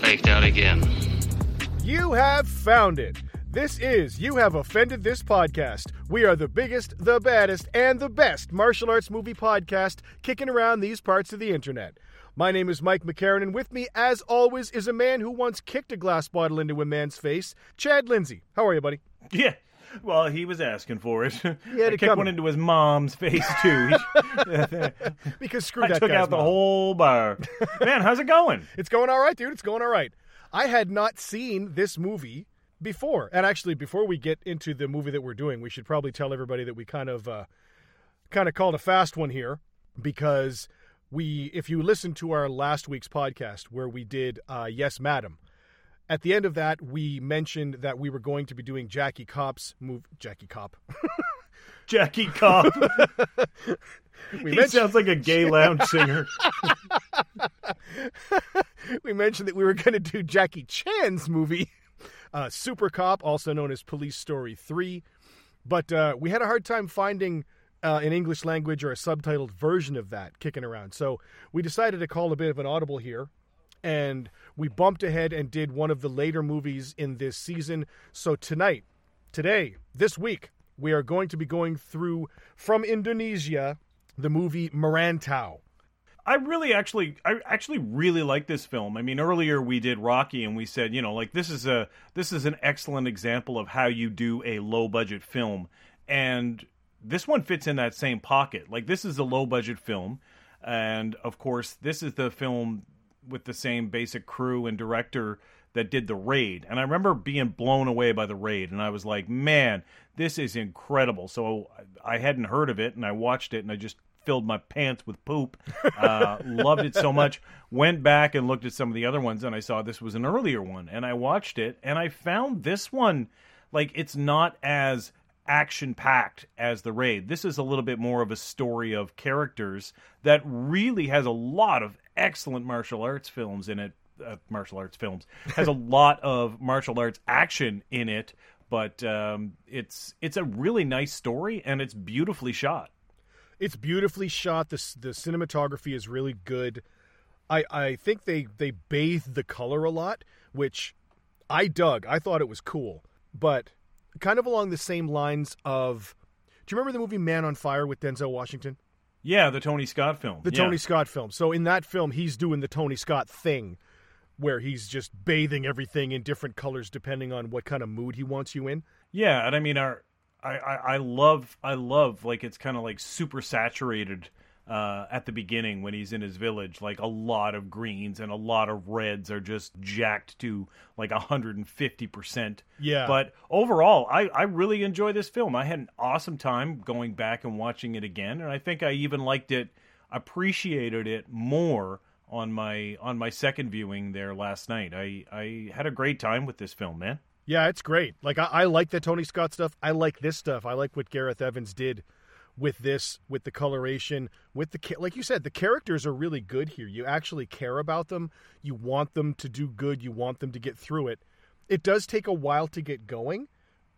Faked out again. You have found it. This is You Have Offended This Podcast. We are the biggest, the baddest, and the best martial arts movie podcast kicking around these parts of the internet. My name is Mike McCarran, and with me, as always, is a man who once kicked a glass bottle into a man's face, Chad Lindsay. How are you, buddy? Yeah. Well, he was asking for it. He had I it kicked coming. one into his mom's face too. Because screw I that took guy's out the mom. whole bar. Man, how's it going? It's going all right, dude. It's going all right. I had not seen this movie before, and actually, before we get into the movie that we're doing, we should probably tell everybody that we kind of, uh, kind of called a fast one here because we, if you listen to our last week's podcast where we did uh, Yes, Madam, at the end of that, we mentioned that we were going to be doing Jackie Cop's move. Jackie Cop. Jackie Cobb. We he mentioned sounds like a gay lounge singer. we mentioned that we were going to do Jackie Chan's movie, uh, Super Cop, also known as Police Story 3. But uh, we had a hard time finding uh, an English language or a subtitled version of that kicking around. So we decided to call a bit of an audible here. And we bumped ahead and did one of the later movies in this season. So tonight, today, this week, we are going to be going through from Indonesia the movie Merantau. I really actually I actually really like this film. I mean, earlier we did Rocky and we said, you know, like this is a this is an excellent example of how you do a low budget film. And this one fits in that same pocket. Like this is a low budget film and of course, this is the film with the same basic crew and director that did the raid. And I remember being blown away by the raid and I was like, "Man, this is incredible." So I hadn't heard of it and I watched it and I just filled my pants with poop. Uh, loved it so much. Went back and looked at some of the other ones, and I saw this was an earlier one, and I watched it, and I found this one like it's not as action packed as the raid. This is a little bit more of a story of characters that really has a lot of excellent martial arts films in it. Uh, martial arts films has a lot of martial arts action in it, but um, it's it's a really nice story and it's beautifully shot. It's beautifully shot. The the cinematography is really good. I I think they they bathe the color a lot, which I dug. I thought it was cool, but kind of along the same lines of. Do you remember the movie Man on Fire with Denzel Washington? Yeah, the Tony Scott film. The Yeah. Tony Scott film. So in that film, he's doing the Tony Scott thing, where he's just bathing everything in different colors depending on what kind of mood he wants you in. Yeah, and I mean, our I, I, I love I love like it's kind of like super saturated uh, at the beginning when he's in his village. Like a lot of greens and a lot of reds are just jacked to like hundred and fifty percent. Yeah. But overall, I I really enjoy this film. I had an awesome time going back and watching it again, and I think I even liked it, appreciated it more on my on my second viewing there last night. I I had a great time with this film, man. Yeah, it's great. Like I, I like the Tony Scott stuff. I like this stuff. I like what Gareth Evans did with this, with the coloration, with the like you said, the characters are really good here. You actually care about them. You want them to do good. You want them to get through it. It does take a while to get going,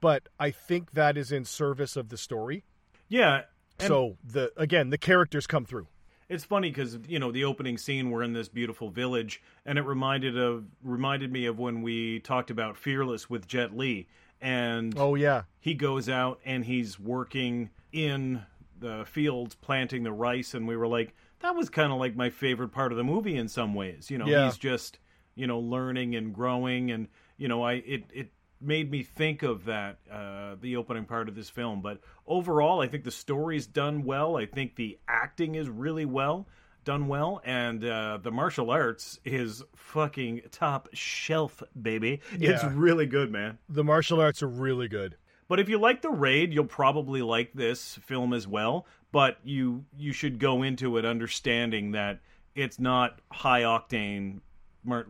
but I think that is in service of the story. Yeah. so the again, the characters come through. It's funny because you know the opening scene we're in this beautiful village, and it reminded of reminded me of when we talked about Fearless with Jet Li, and Oh yeah, he goes out and he's working in the fields planting the rice, and we were like, that was kind of like my favorite part of the movie in some ways. You know, Yeah. he's just you know learning and growing, and you know I it it made me think of that uh, the opening part of this film. But overall, I think the story's done well. I think the acting is really well done well, and uh, the martial arts is fucking top shelf, baby. It's really good, man. the martial arts are really good. But if you like the raid, you'll probably like this film as well. But you you should go into it understanding that it's not high octane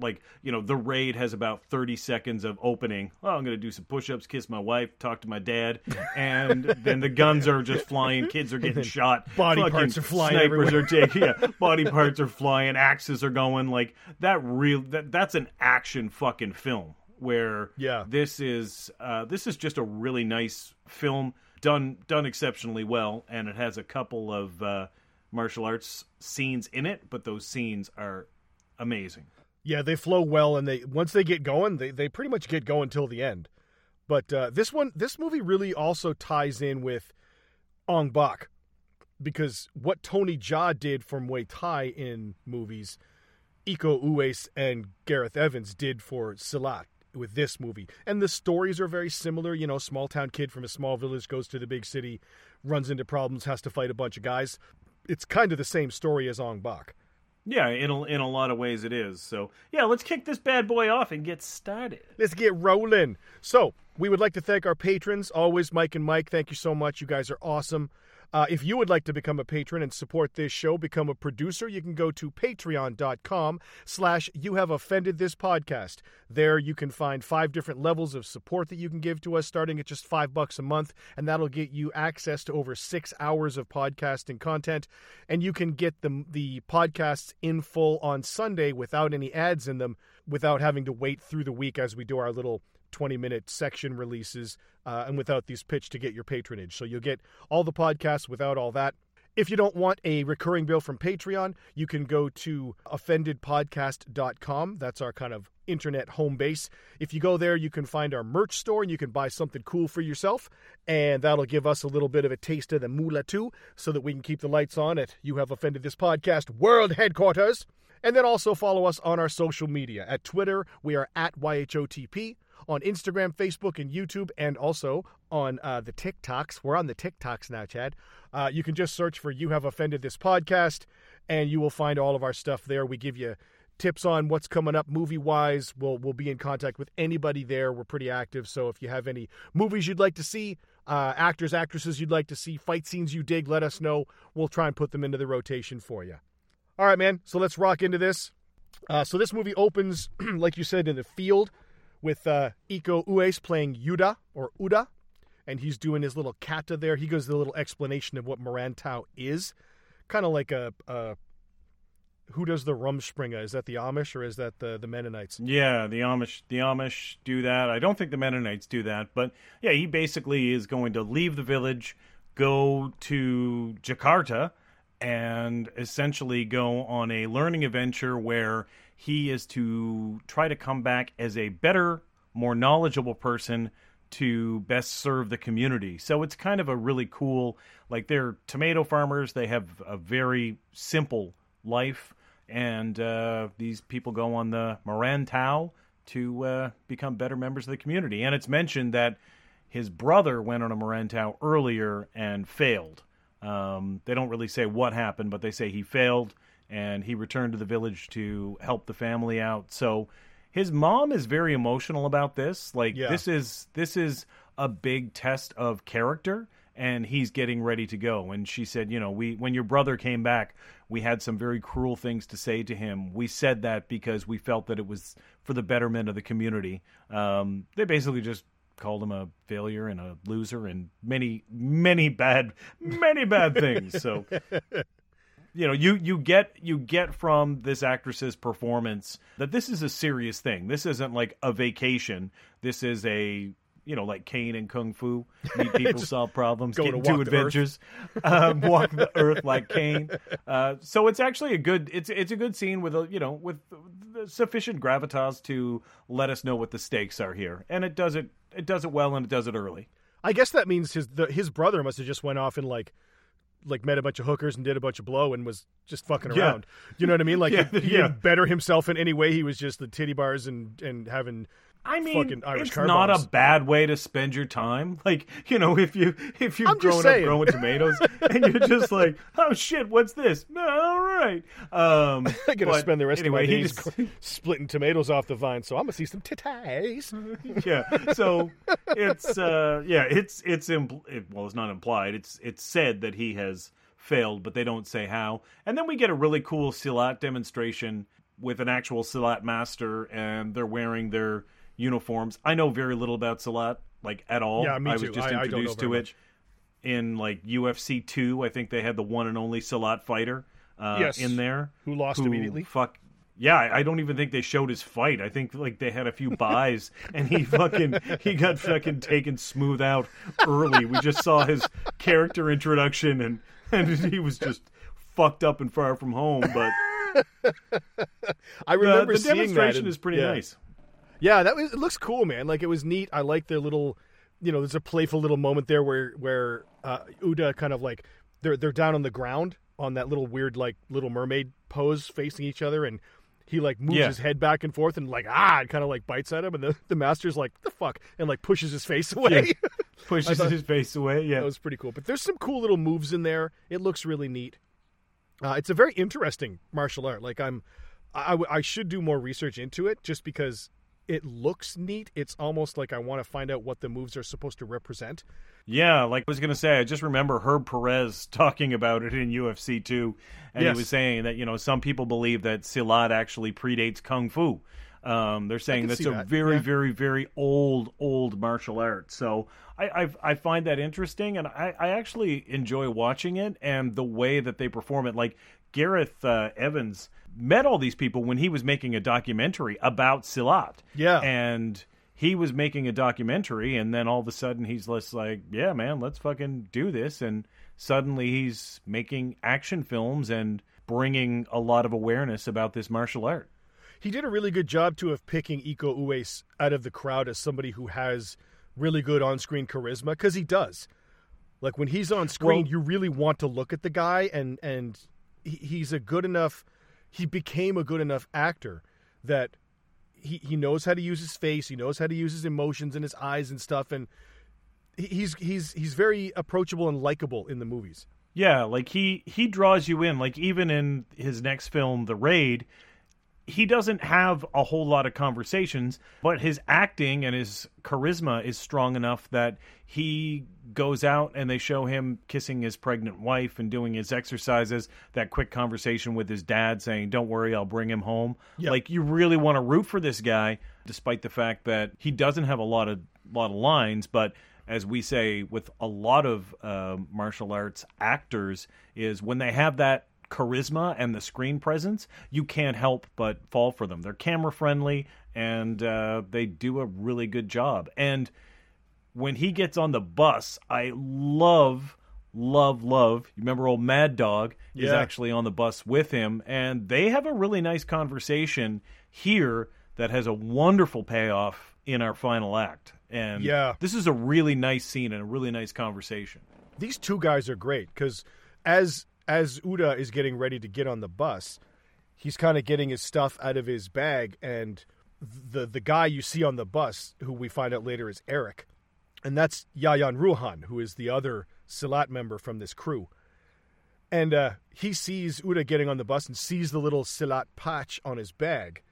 like you know the raid has about 30 seconds of opening oh i'm gonna do some push-ups kiss my wife talk to my dad and then the guns are just flying kids are getting shot body fucking parts are flying snipers everywhere. are taking yeah body parts are flying axes are going like that real that that's an action fucking film where Yeah. this is uh, this is just a really nice film done done exceptionally well and it has a couple of uh, martial arts scenes in it but those scenes are amazing Yeah, they flow well, and they once they get going, they they pretty much get going till the end. But uh, this one, this movie really also ties in with Ong Bak, because what Tony Jaa did for Muay Thai in movies, Iko Uwais and Gareth Evans did for Silat with this movie. And the stories are very similar. You know, small town kid from a small village goes to the big city, runs into problems, has to fight a bunch of guys. It's kind of the same story as Ong Bak. yeah in a, in a lot of ways it is so yeah let's kick this bad boy off and get started Let's get rolling. So, we would like to thank our patrons, always Mike and Mike. Thank you so much. You guys are awesome. Uh, if you would like to become a patron and support this show, become a producer, you can go to patreon.com slash you have offended this podcast. There you can find five different levels of support that you can give to us, starting at just five bucks a month, and that'll get you access to over six hours of podcasting content. And you can get the, the podcasts in full on Sunday without any ads in them, without having to wait through the week as we do our little 20 minute section releases uh, and without these pitch to get your patronage. So you'll get all the podcasts without all that. If you don't want a recurring bill from Patreon, you can go to offendedpodcast.com. That's our kind of internet home base. If you go there, you can find our merch store and you can buy something cool for yourself. And that'll give us a little bit of a taste of the moolah too, so that we can keep the lights on at You Have Offended This Podcast World Headquarters. And then also follow us on our social media. At Twitter, we are at YHOTP. On Instagram, Facebook, and YouTube, and also on uh, the TikToks. We're on the TikToks now, Chad. Uh, you can just search for You Have Offended This Podcast, and you will find all of our stuff there. We give you tips on what's coming up movie wise. We'll, we'll be in contact with anybody there. We're pretty active. So if you have any movies you'd like to see, uh, actors, actresses you'd like to see, fight scenes you dig, let us know. We'll try and put them into the rotation for you. All right, man. So let's rock into this. Uh, so this movie opens, like you said, in the field with uh, Iko Uwais playing Yuda or Uda, and he's doing his little kata there. He gives the little explanation of what Merantau is, kind of like a, a who does the Rumspringa? Is that the Amish or is that the the Mennonites? Yeah, the Amish the Amish do that. I don't think the Mennonites do that, but yeah, he basically is going to leave the village, go to Jakarta, and essentially go on a learning adventure where he is to try to come back as a better, more knowledgeable person to best serve the community. So it's kind of a really cool like they're tomato farmers, they have a very simple life and uh, these people go on the Merantau to uh, become better members of the community. And it's mentioned that his brother went on a Merantau earlier and failed. Um, they don't really say what happened, but they say he failed and he returned to the village to help the family out. So his mom is very emotional about this. Like Yeah. this is this is a big test of character and he's getting ready to go and she said you know we when your brother came back we had some very cruel things to say to him we said that because we felt that it was for the betterment of the community um, they basically just called him a failure and a loser and many many bad many bad things so you know you you get you get from this actress's performance that this is a serious thing. This isn't like a vacation. This is a you know like kane and kung fu meet people solve problems get to into adventures um, walk the earth like kane. Uh, so it's actually a good it's it's a good scene with a you know with sufficient gravitas to let us know what the stakes are here. And it does it it does it well and it does it early. I guess that means his the, his brother must have just went off and like like met a bunch of hookers and did a bunch of blow and was just fucking Yeah. around. You know what I mean? Like Yeah, he, he yeah. didn't better himself in any way. He was just the titty bars and and having I mean, it's not a bad way to spend your time. Like, you know, if you if you've I'm just grown up growing tomatoes and you're just like, oh shit, what's this? All right, um, I gotta spend the rest anyway, of my days qu- splitting tomatoes off the vine, so I'm gonna see some titties. yeah. So it's uh, yeah, it's it's impl- it, well, it's not implied. It's it's said that he has failed, but they don't say how. And then we get a really cool Silat demonstration with an actual Silat master, and they're wearing their uniforms. I know very little about Silat, like at all. Yeah, me I was too. just I- I introduced very to much. it in like UFC two. I think they had the one and only Silat fighter uh, Yes. in there Who lost immediately? Fuck. Yeah, I I don't even think they showed his fight. I think like they had a few buys, and he fucking he got fucking taken smooth out early. We just saw his character introduction, and and he was just fucked up and far from home. But I remember the seeing that. demonstration and- is pretty yeah. nice. Yeah, that was. It looks cool, man. Like it was neat. I like their little, you know, there's a playful little moment there where where uh, Uda kind of like they're they're down on the ground on that little weird like little mermaid pose facing each other, and he like moves Yeah. his head back and forth and like ah, and kind of like bites at him, and the the master's like the fuck and like pushes his face away. Pushes his face away. Yeah, that was pretty cool. But there's some cool little moves in there. It looks really neat. Uh, it's a very interesting martial art. Like I'm, I, I w- I should do more research into it just because it looks neat. It's almost like I want to find out what the moves are supposed to represent. Yeah, like I was gonna say, I just remember Herb Perez talking about it in UFC two, and Yes. he was saying that you know some people believe that Silat actually predates Kung Fu. Um, they're saying that's a that, very, yeah. very, very old, old martial art. So I, I, I find that interesting, and I, I actually enjoy watching it and the way that they perform it. Like Gareth uh, Evans met all these people when he was making a documentary about Silat. Yeah. and he was making a documentary and then all of a sudden he's just like yeah man let's fucking do this and suddenly he's making action films and bringing a lot of awareness about this martial art He did a really good job too of picking Iko Uwais out of the crowd as somebody who has really good on-screen charisma because he does. Like when he's on screen, Well- you really want to look at the guy, and and he, he's a good enough. He became a good enough actor that he he knows how to use his face, he knows how to use his emotions and his eyes and stuff, and he's he's he's very approachable and likable in the movies. yeah like he he draws you in like even in his next film the raid he doesn't have a whole lot of conversations, but his acting and his charisma is strong enough that he goes out and they show him kissing his pregnant wife and doing his exercises. That quick conversation with his dad saying, Don't worry, I'll bring him home. Yeah. Like, you really want to root for this guy, despite the fact that he doesn't have a lot of, lot of lines, but as we say with a lot of uh, martial arts actors, is when they have that charisma and the screen presence, you can't help but fall for them. They're camera friendly and uh, they do a really good job. And when he gets on the bus, I love, love, love. You remember old Mad Dog is Yeah. actually on the bus with him, and they have a really nice conversation here that has a wonderful payoff in our final act. And Yeah. this is a really nice scene and a really nice conversation. these two guys are great because as as Uda is getting ready to get on the bus, he's kind of getting his stuff out of his bag, and the the guy you see on the bus, who we find out later is Eric, and that's Yayan Ruhian, who is the other Silat member from this crew. And uh, he sees Uda getting on the bus and sees the little Silat patch on his bag,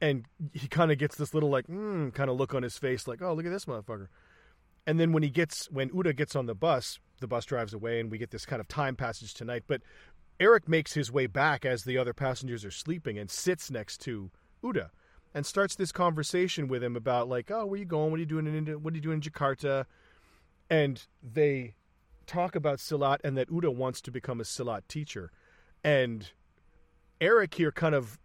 and he kind of gets this little like mm, kind of look on his face, like, "Oh, look at this motherfucker." And then when he gets when Uda gets on the bus, the bus drives away, and we get this kind of time passage tonight. But Eric makes his way back as the other passengers are sleeping and sits next to Uda and starts this conversation with him about like, oh, where you going? What are you doing in Indo- what are you doing in Jakarta? And they talk about Silat and that Uda wants to become a Silat teacher. And Eric here kind of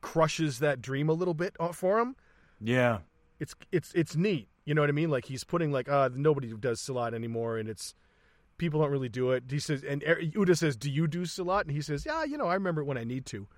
crushes that dream a little bit uh, for him Yeah. it's it's it's neat. You know what I mean? Like he's putting like uh nobody does Silat anymore, and it's people don't really do it. He says, and Er- Uda says, "Do you do Silat?" And he says, "Yeah, you know, I remember it when I need to."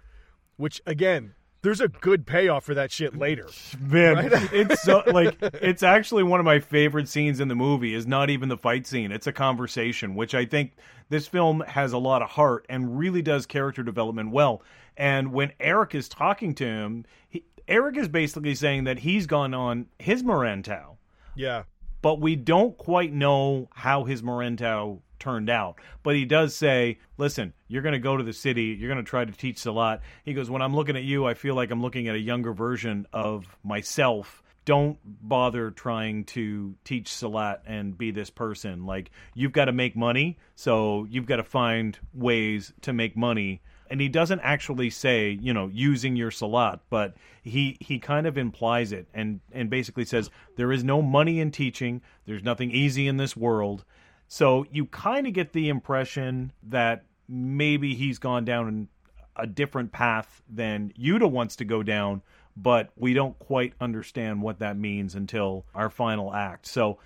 Which again, there's a good payoff for that shit later. Man, it's so like it's actually one of my favorite scenes in the movie. Is not even the fight scene; it's a conversation, which I think this film has a lot of heart and really does character development well. And when Eric is talking to him, he, Eric is basically saying that he's gone on his Merantau, Yeah, but we don't quite know how his Merantau turned out. But he does say, "Listen, you're going to go to the city. You're going to try to teach Silat." He goes, "When I'm looking at you, I feel like I'm looking at a younger version of myself." Don't bother trying to teach Silat and be this person. Like you've got to make money, so you've got to find ways to make money and he doesn't actually say, you know, using your silat, but he he kind of implies it and and basically says there is no money in teaching. There's nothing easy in this world. So you kind of get the impression that maybe he's gone down a different path than Yuta wants to go down, but we don't quite understand what that means until our final act. So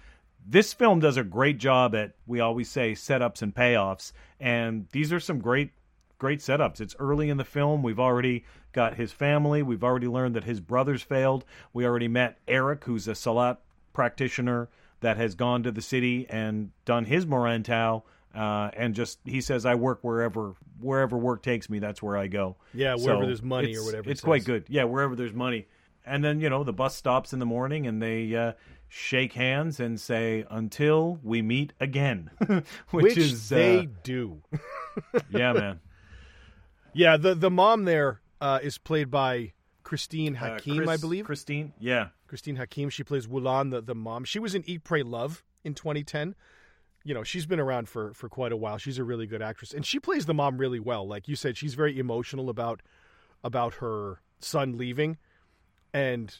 this film does a great job at we always say setups and payoffs and these are some great great setups. It's early in the film. We've already got his family. We've already learned that his brothers failed. We already met eric who's a silat practitioner that has gone to the city and done his merantau uh, and just he says i work wherever wherever work takes me that's where i go. Yeah, wherever So there's money or it's- whatever it it's quite good. Yeah wherever there's money. And then you know the bus stops in the morning and they uh, shake hands and say until we meet again which, which is they uh, do. yeah man Yeah, the the mom there uh, is played by Christine Uh, Hakim, Chris- I believe. christine yeah Christine Hakim. She plays Wulan, the, the mom. She was in Eat, Pray, Love in 2010. You know, she's been around for, for quite a while. She's a really good actress, and she plays the mom really well. Like you said, she's very emotional about about her son leaving, and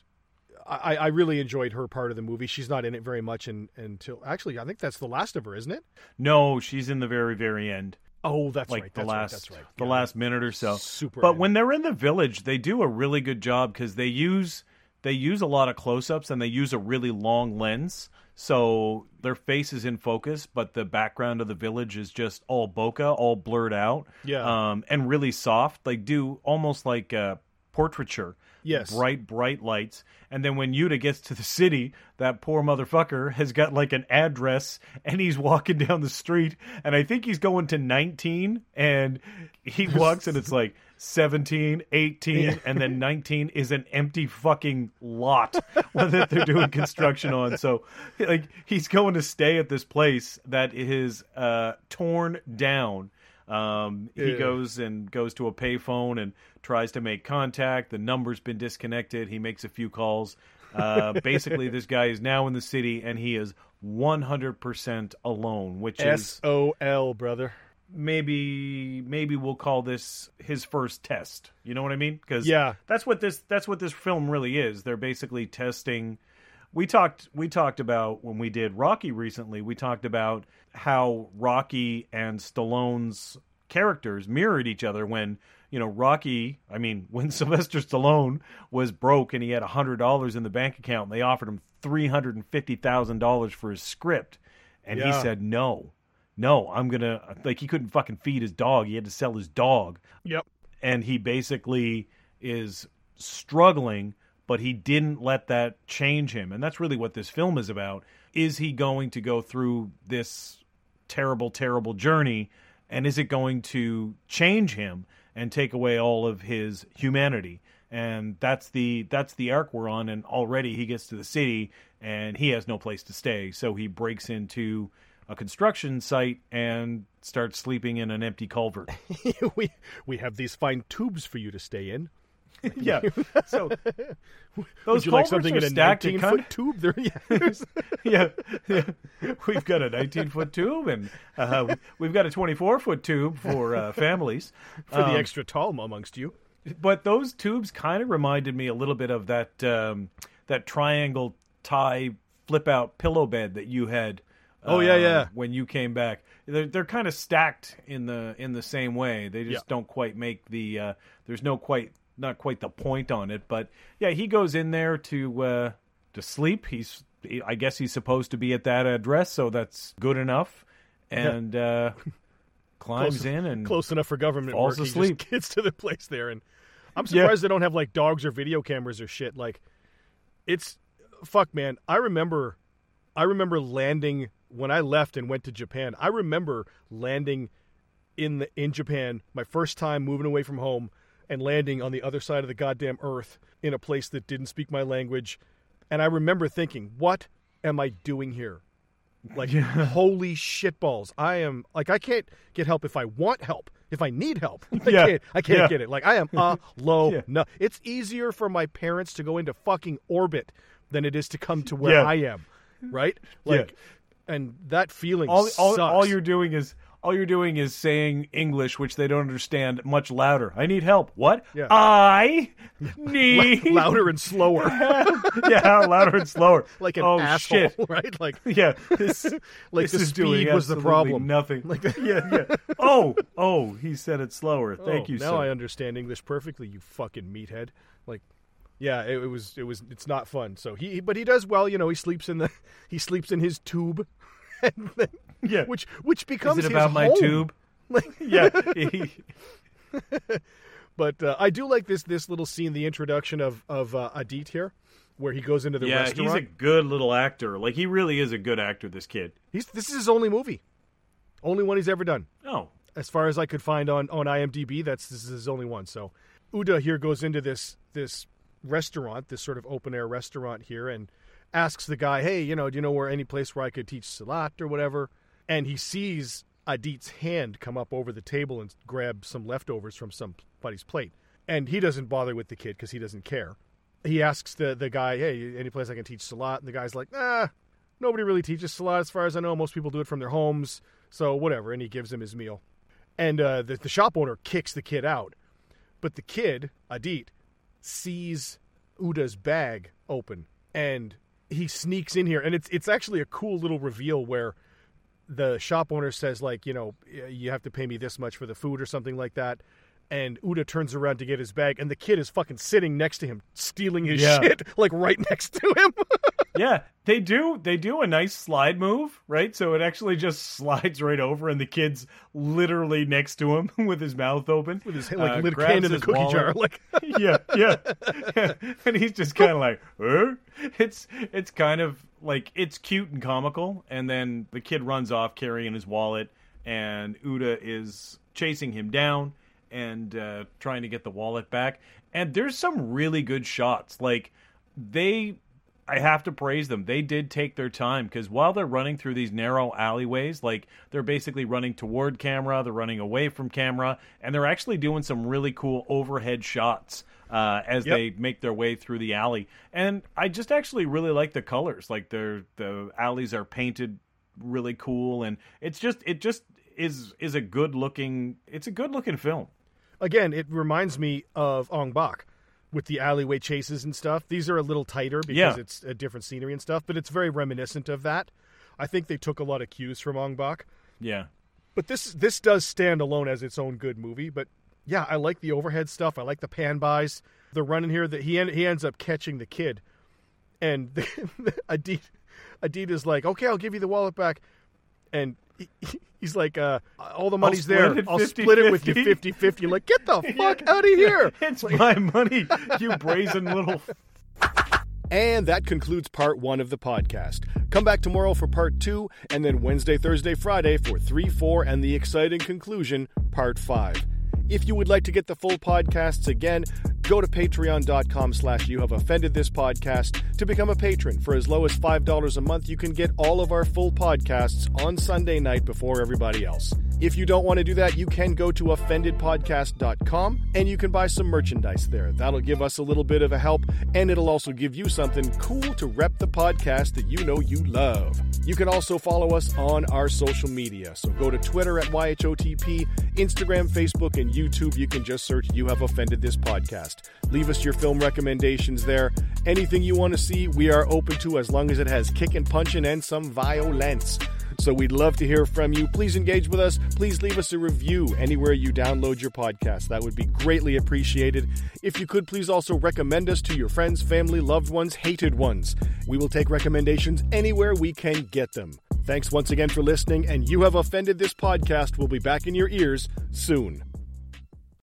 I, I really enjoyed her part of the movie. She's not in it very much, and until actually, I think that's the last of her, isn't it? no she's in the very very end Oh, that's like right. the That's last right. That's right. the Yeah, last minute or so super. but end. when they're in the village they do a really good job because they use they use a lot of close-ups and they use a really long lens so their face is in focus but the background of the village is just all bokeh all blurred out Yeah. um, and really soft like do almost like uh, portraiture Yes. bright bright lights. And then when yuta gets to the city that poor motherfucker has got like an address and he's walking down the street and i think he's going to 19 and he walks and it's like 17 18 and then 19 is an empty fucking lot that they're doing construction on. So like he's going to stay at this place that is uh torn down um, he Yeah. goes and goes to a payphone and tries to make contact. The number's been disconnected. He makes a few calls. Uh, basically, this guy is now in the city and he is 100% alone, which is S O L, brother. maybe maybe we'll call this his first test. You know what I mean? Because Yeah. that's what this that's what this film really is. They're basically testing. We talked we talked about when we did Rocky recently. We talked about how Rocky and Stallone's characters mirrored each other when you know Rocky. I mean, when Sylvester Stallone was broke and he had hundred dollars in the bank account, and they offered him three hundred and fifty thousand dollars for his script, and he said no no, I'm gonna like he couldn't fucking feed his dog. He had to sell his dog, Yep. and he basically is struggling, but he didn't let that change him, and that's really what this film is about. Is he going to go through this terrible, terrible journey, and is it going to change him and take away all of his humanity? And that's the that's the arc we're on, and already he gets to the city and he has no place to stay, so he breaks into a construction site and starts sleeping in an empty culvert. we we have these fine tubes for you to stay in. Yeah. So Would those you like something are in a stacked 19 in kind foot tube? There, yeah, yeah, yeah. We've got a 19 foot tube and uh, we've got a 24 foot tube for uh, families. for the Um, extra tall amongst you. but those tubes kind of reminded me a little bit of that um, that triangle tie flip out pillow bed that you had. Oh, yeah, uh, yeah. When you came back, they're they're kind of stacked in the in the same way. They just Yeah. don't quite make the. Uh, there's no quite not quite the point on it, but yeah, he goes in there to uh, to sleep. He's I guess he's supposed to be at that address, so that's good enough. And uh, climbs Close- in and Close enough for government falls work. He asleep. just gets to the place there, and I'm Yeah. surprised they don't have like dogs or video cameras or shit. Like, it's fuck, man. I remember, I remember landing when I left and went to Japan. I remember landing in the in Japan, my first time moving away from home, and landing on the other side of the goddamn earth in a place that didn't speak my language. And I remember thinking, what am I doing here? Like, holy shitballs. I am, like, I can't get help if I want help. If I need help, I Yeah. can't, I can't Yeah. get it. Like, I am low. Yeah. No, it's easier for my parents to go into fucking orbit than it is to come to where Yeah. I am. Right? Like, and that feeling all, all, all you're doing is all you're doing is saying English, which they don't understand, much louder. I need help. What? Yeah. I need louder and slower, yeah, louder and slower. like an oh, asshole, shit. right? Like Yeah, this, Like this the is doing speed was the problem. Nothing. Like- yeah, yeah. Oh, oh, he said it slower. Oh, Thank oh, you, Now sir. I understand English perfectly. You fucking meathead. Like, yeah, it, it was. It was. It's not fun. So he, but he does well. You know, he sleeps in the. He sleeps in his tube. And then, Yeah. Which which becomes Is it his about my home. tube? Like, Yeah. but uh, I do like this this little scene, the introduction of of uh, Adit here, where he goes into the yeah, restaurant. he's a good little actor. Like he really is a good actor. This kid. He's this is his only movie, only one he's ever done. Oh, as far as I could find on, on IMDb, that's this is his only one. So Uda here goes into this this restaurant, this sort of open air restaurant here, and asks the guy, "Hey, you know, do you know where any place where I could teach Silat or whatever?" And he sees Adit's hand come up over the table and grab some leftovers from somebody's plate, and he doesn't bother with the kid because he doesn't care. He asks the the guy, "Hey, any place I can teach Silat?" And the guy's like, "Nah." Nobody really teaches Silat as far as I know. Most people do it from their homes. So, whatever. And he gives him his meal and uh, the, the shop owner kicks the kid out. But the kid, Adit, sees Uda's bag open, and he sneaks in here, and it's it's actually a cool little reveal where the shop owner says like, you know, you have to pay me this much for the food or something like that. And Uda turns around to get his bag, and the kid is fucking sitting next to him, stealing his Yeah. shit, like right next to him. yeah. They do. They do a nice slide move, right? So it actually just slides right over, and the kid's literally next to him with his mouth open, With his like uh, grabs hand in the cookie wallet. jar, like yeah, yeah, yeah. And he's just kind of like, huh? It's it's kind of like it's cute and comical, and then the kid runs off carrying his wallet, and Uda is chasing him down and uh, trying to get the wallet back. And there's some really good shots. Like they I have to praise them. They did take their time because while they're running through these narrow alleyways, like they're basically running toward camera, they're running away from camera, and they're actually doing some really cool overhead shots uh, as Yep. they make their way through the alley. And I just actually really like the colors. Like they're the alleys are painted really cool, and it's just it just is is a good looking. It's a good looking film. again, it reminds me of Ong Bak with the alleyway chases and stuff. These are a little tighter because Yeah. it's a different scenery and stuff, but it's very reminiscent of that. I think they took a lot of cues from Ong Bak. Yeah. But this this does stand alone as its own good movie. But yeah, I like the overhead stuff. I like the pan buys. The run in here that he en- he ends up catching the kid, and the, Adit Adit is like, okay, I'll give you the wallet back, and he, he's like, uh, all the money's split there. it I'll split it with you 50-50." 50-50. Like, get the fuck out of here! It's my money, you brazen little. And that concludes part one of the podcast. Come back tomorrow for part two, and then Wednesday, Thursday, Friday for three, four, and the exciting conclusion, part five. If you would like to get the full podcasts again, go to patreon.com slash you have offended this podcast to become a patron. For as low as $5 a month, you can get all of our full podcasts on Sunday night before everybody else. If you don't want to do that, you can go to offendedpodcast.com and you can buy some merchandise there. That'll give us a little bit of a help and it'll also give you something cool to rep the podcast that you know you love. You can also follow us on our social media. So go to Twitter at YHOTP, Instagram, Facebook, and YouTube. You can just search You Have Offended This Podcast. Leave us your film recommendations there. Anything you want to see, we are open to as long as it has kick and punching and some violence. So we'd love to hear from you. Please engage with us. Please leave us a review anywhere you download your podcast. That would be greatly appreciated. If you could, please also recommend us to your friends, family, loved ones, hated ones. We will take recommendations anywhere we can get them. Thanks once again for listening, and you have offended this podcast. We'll be back in your ears soon.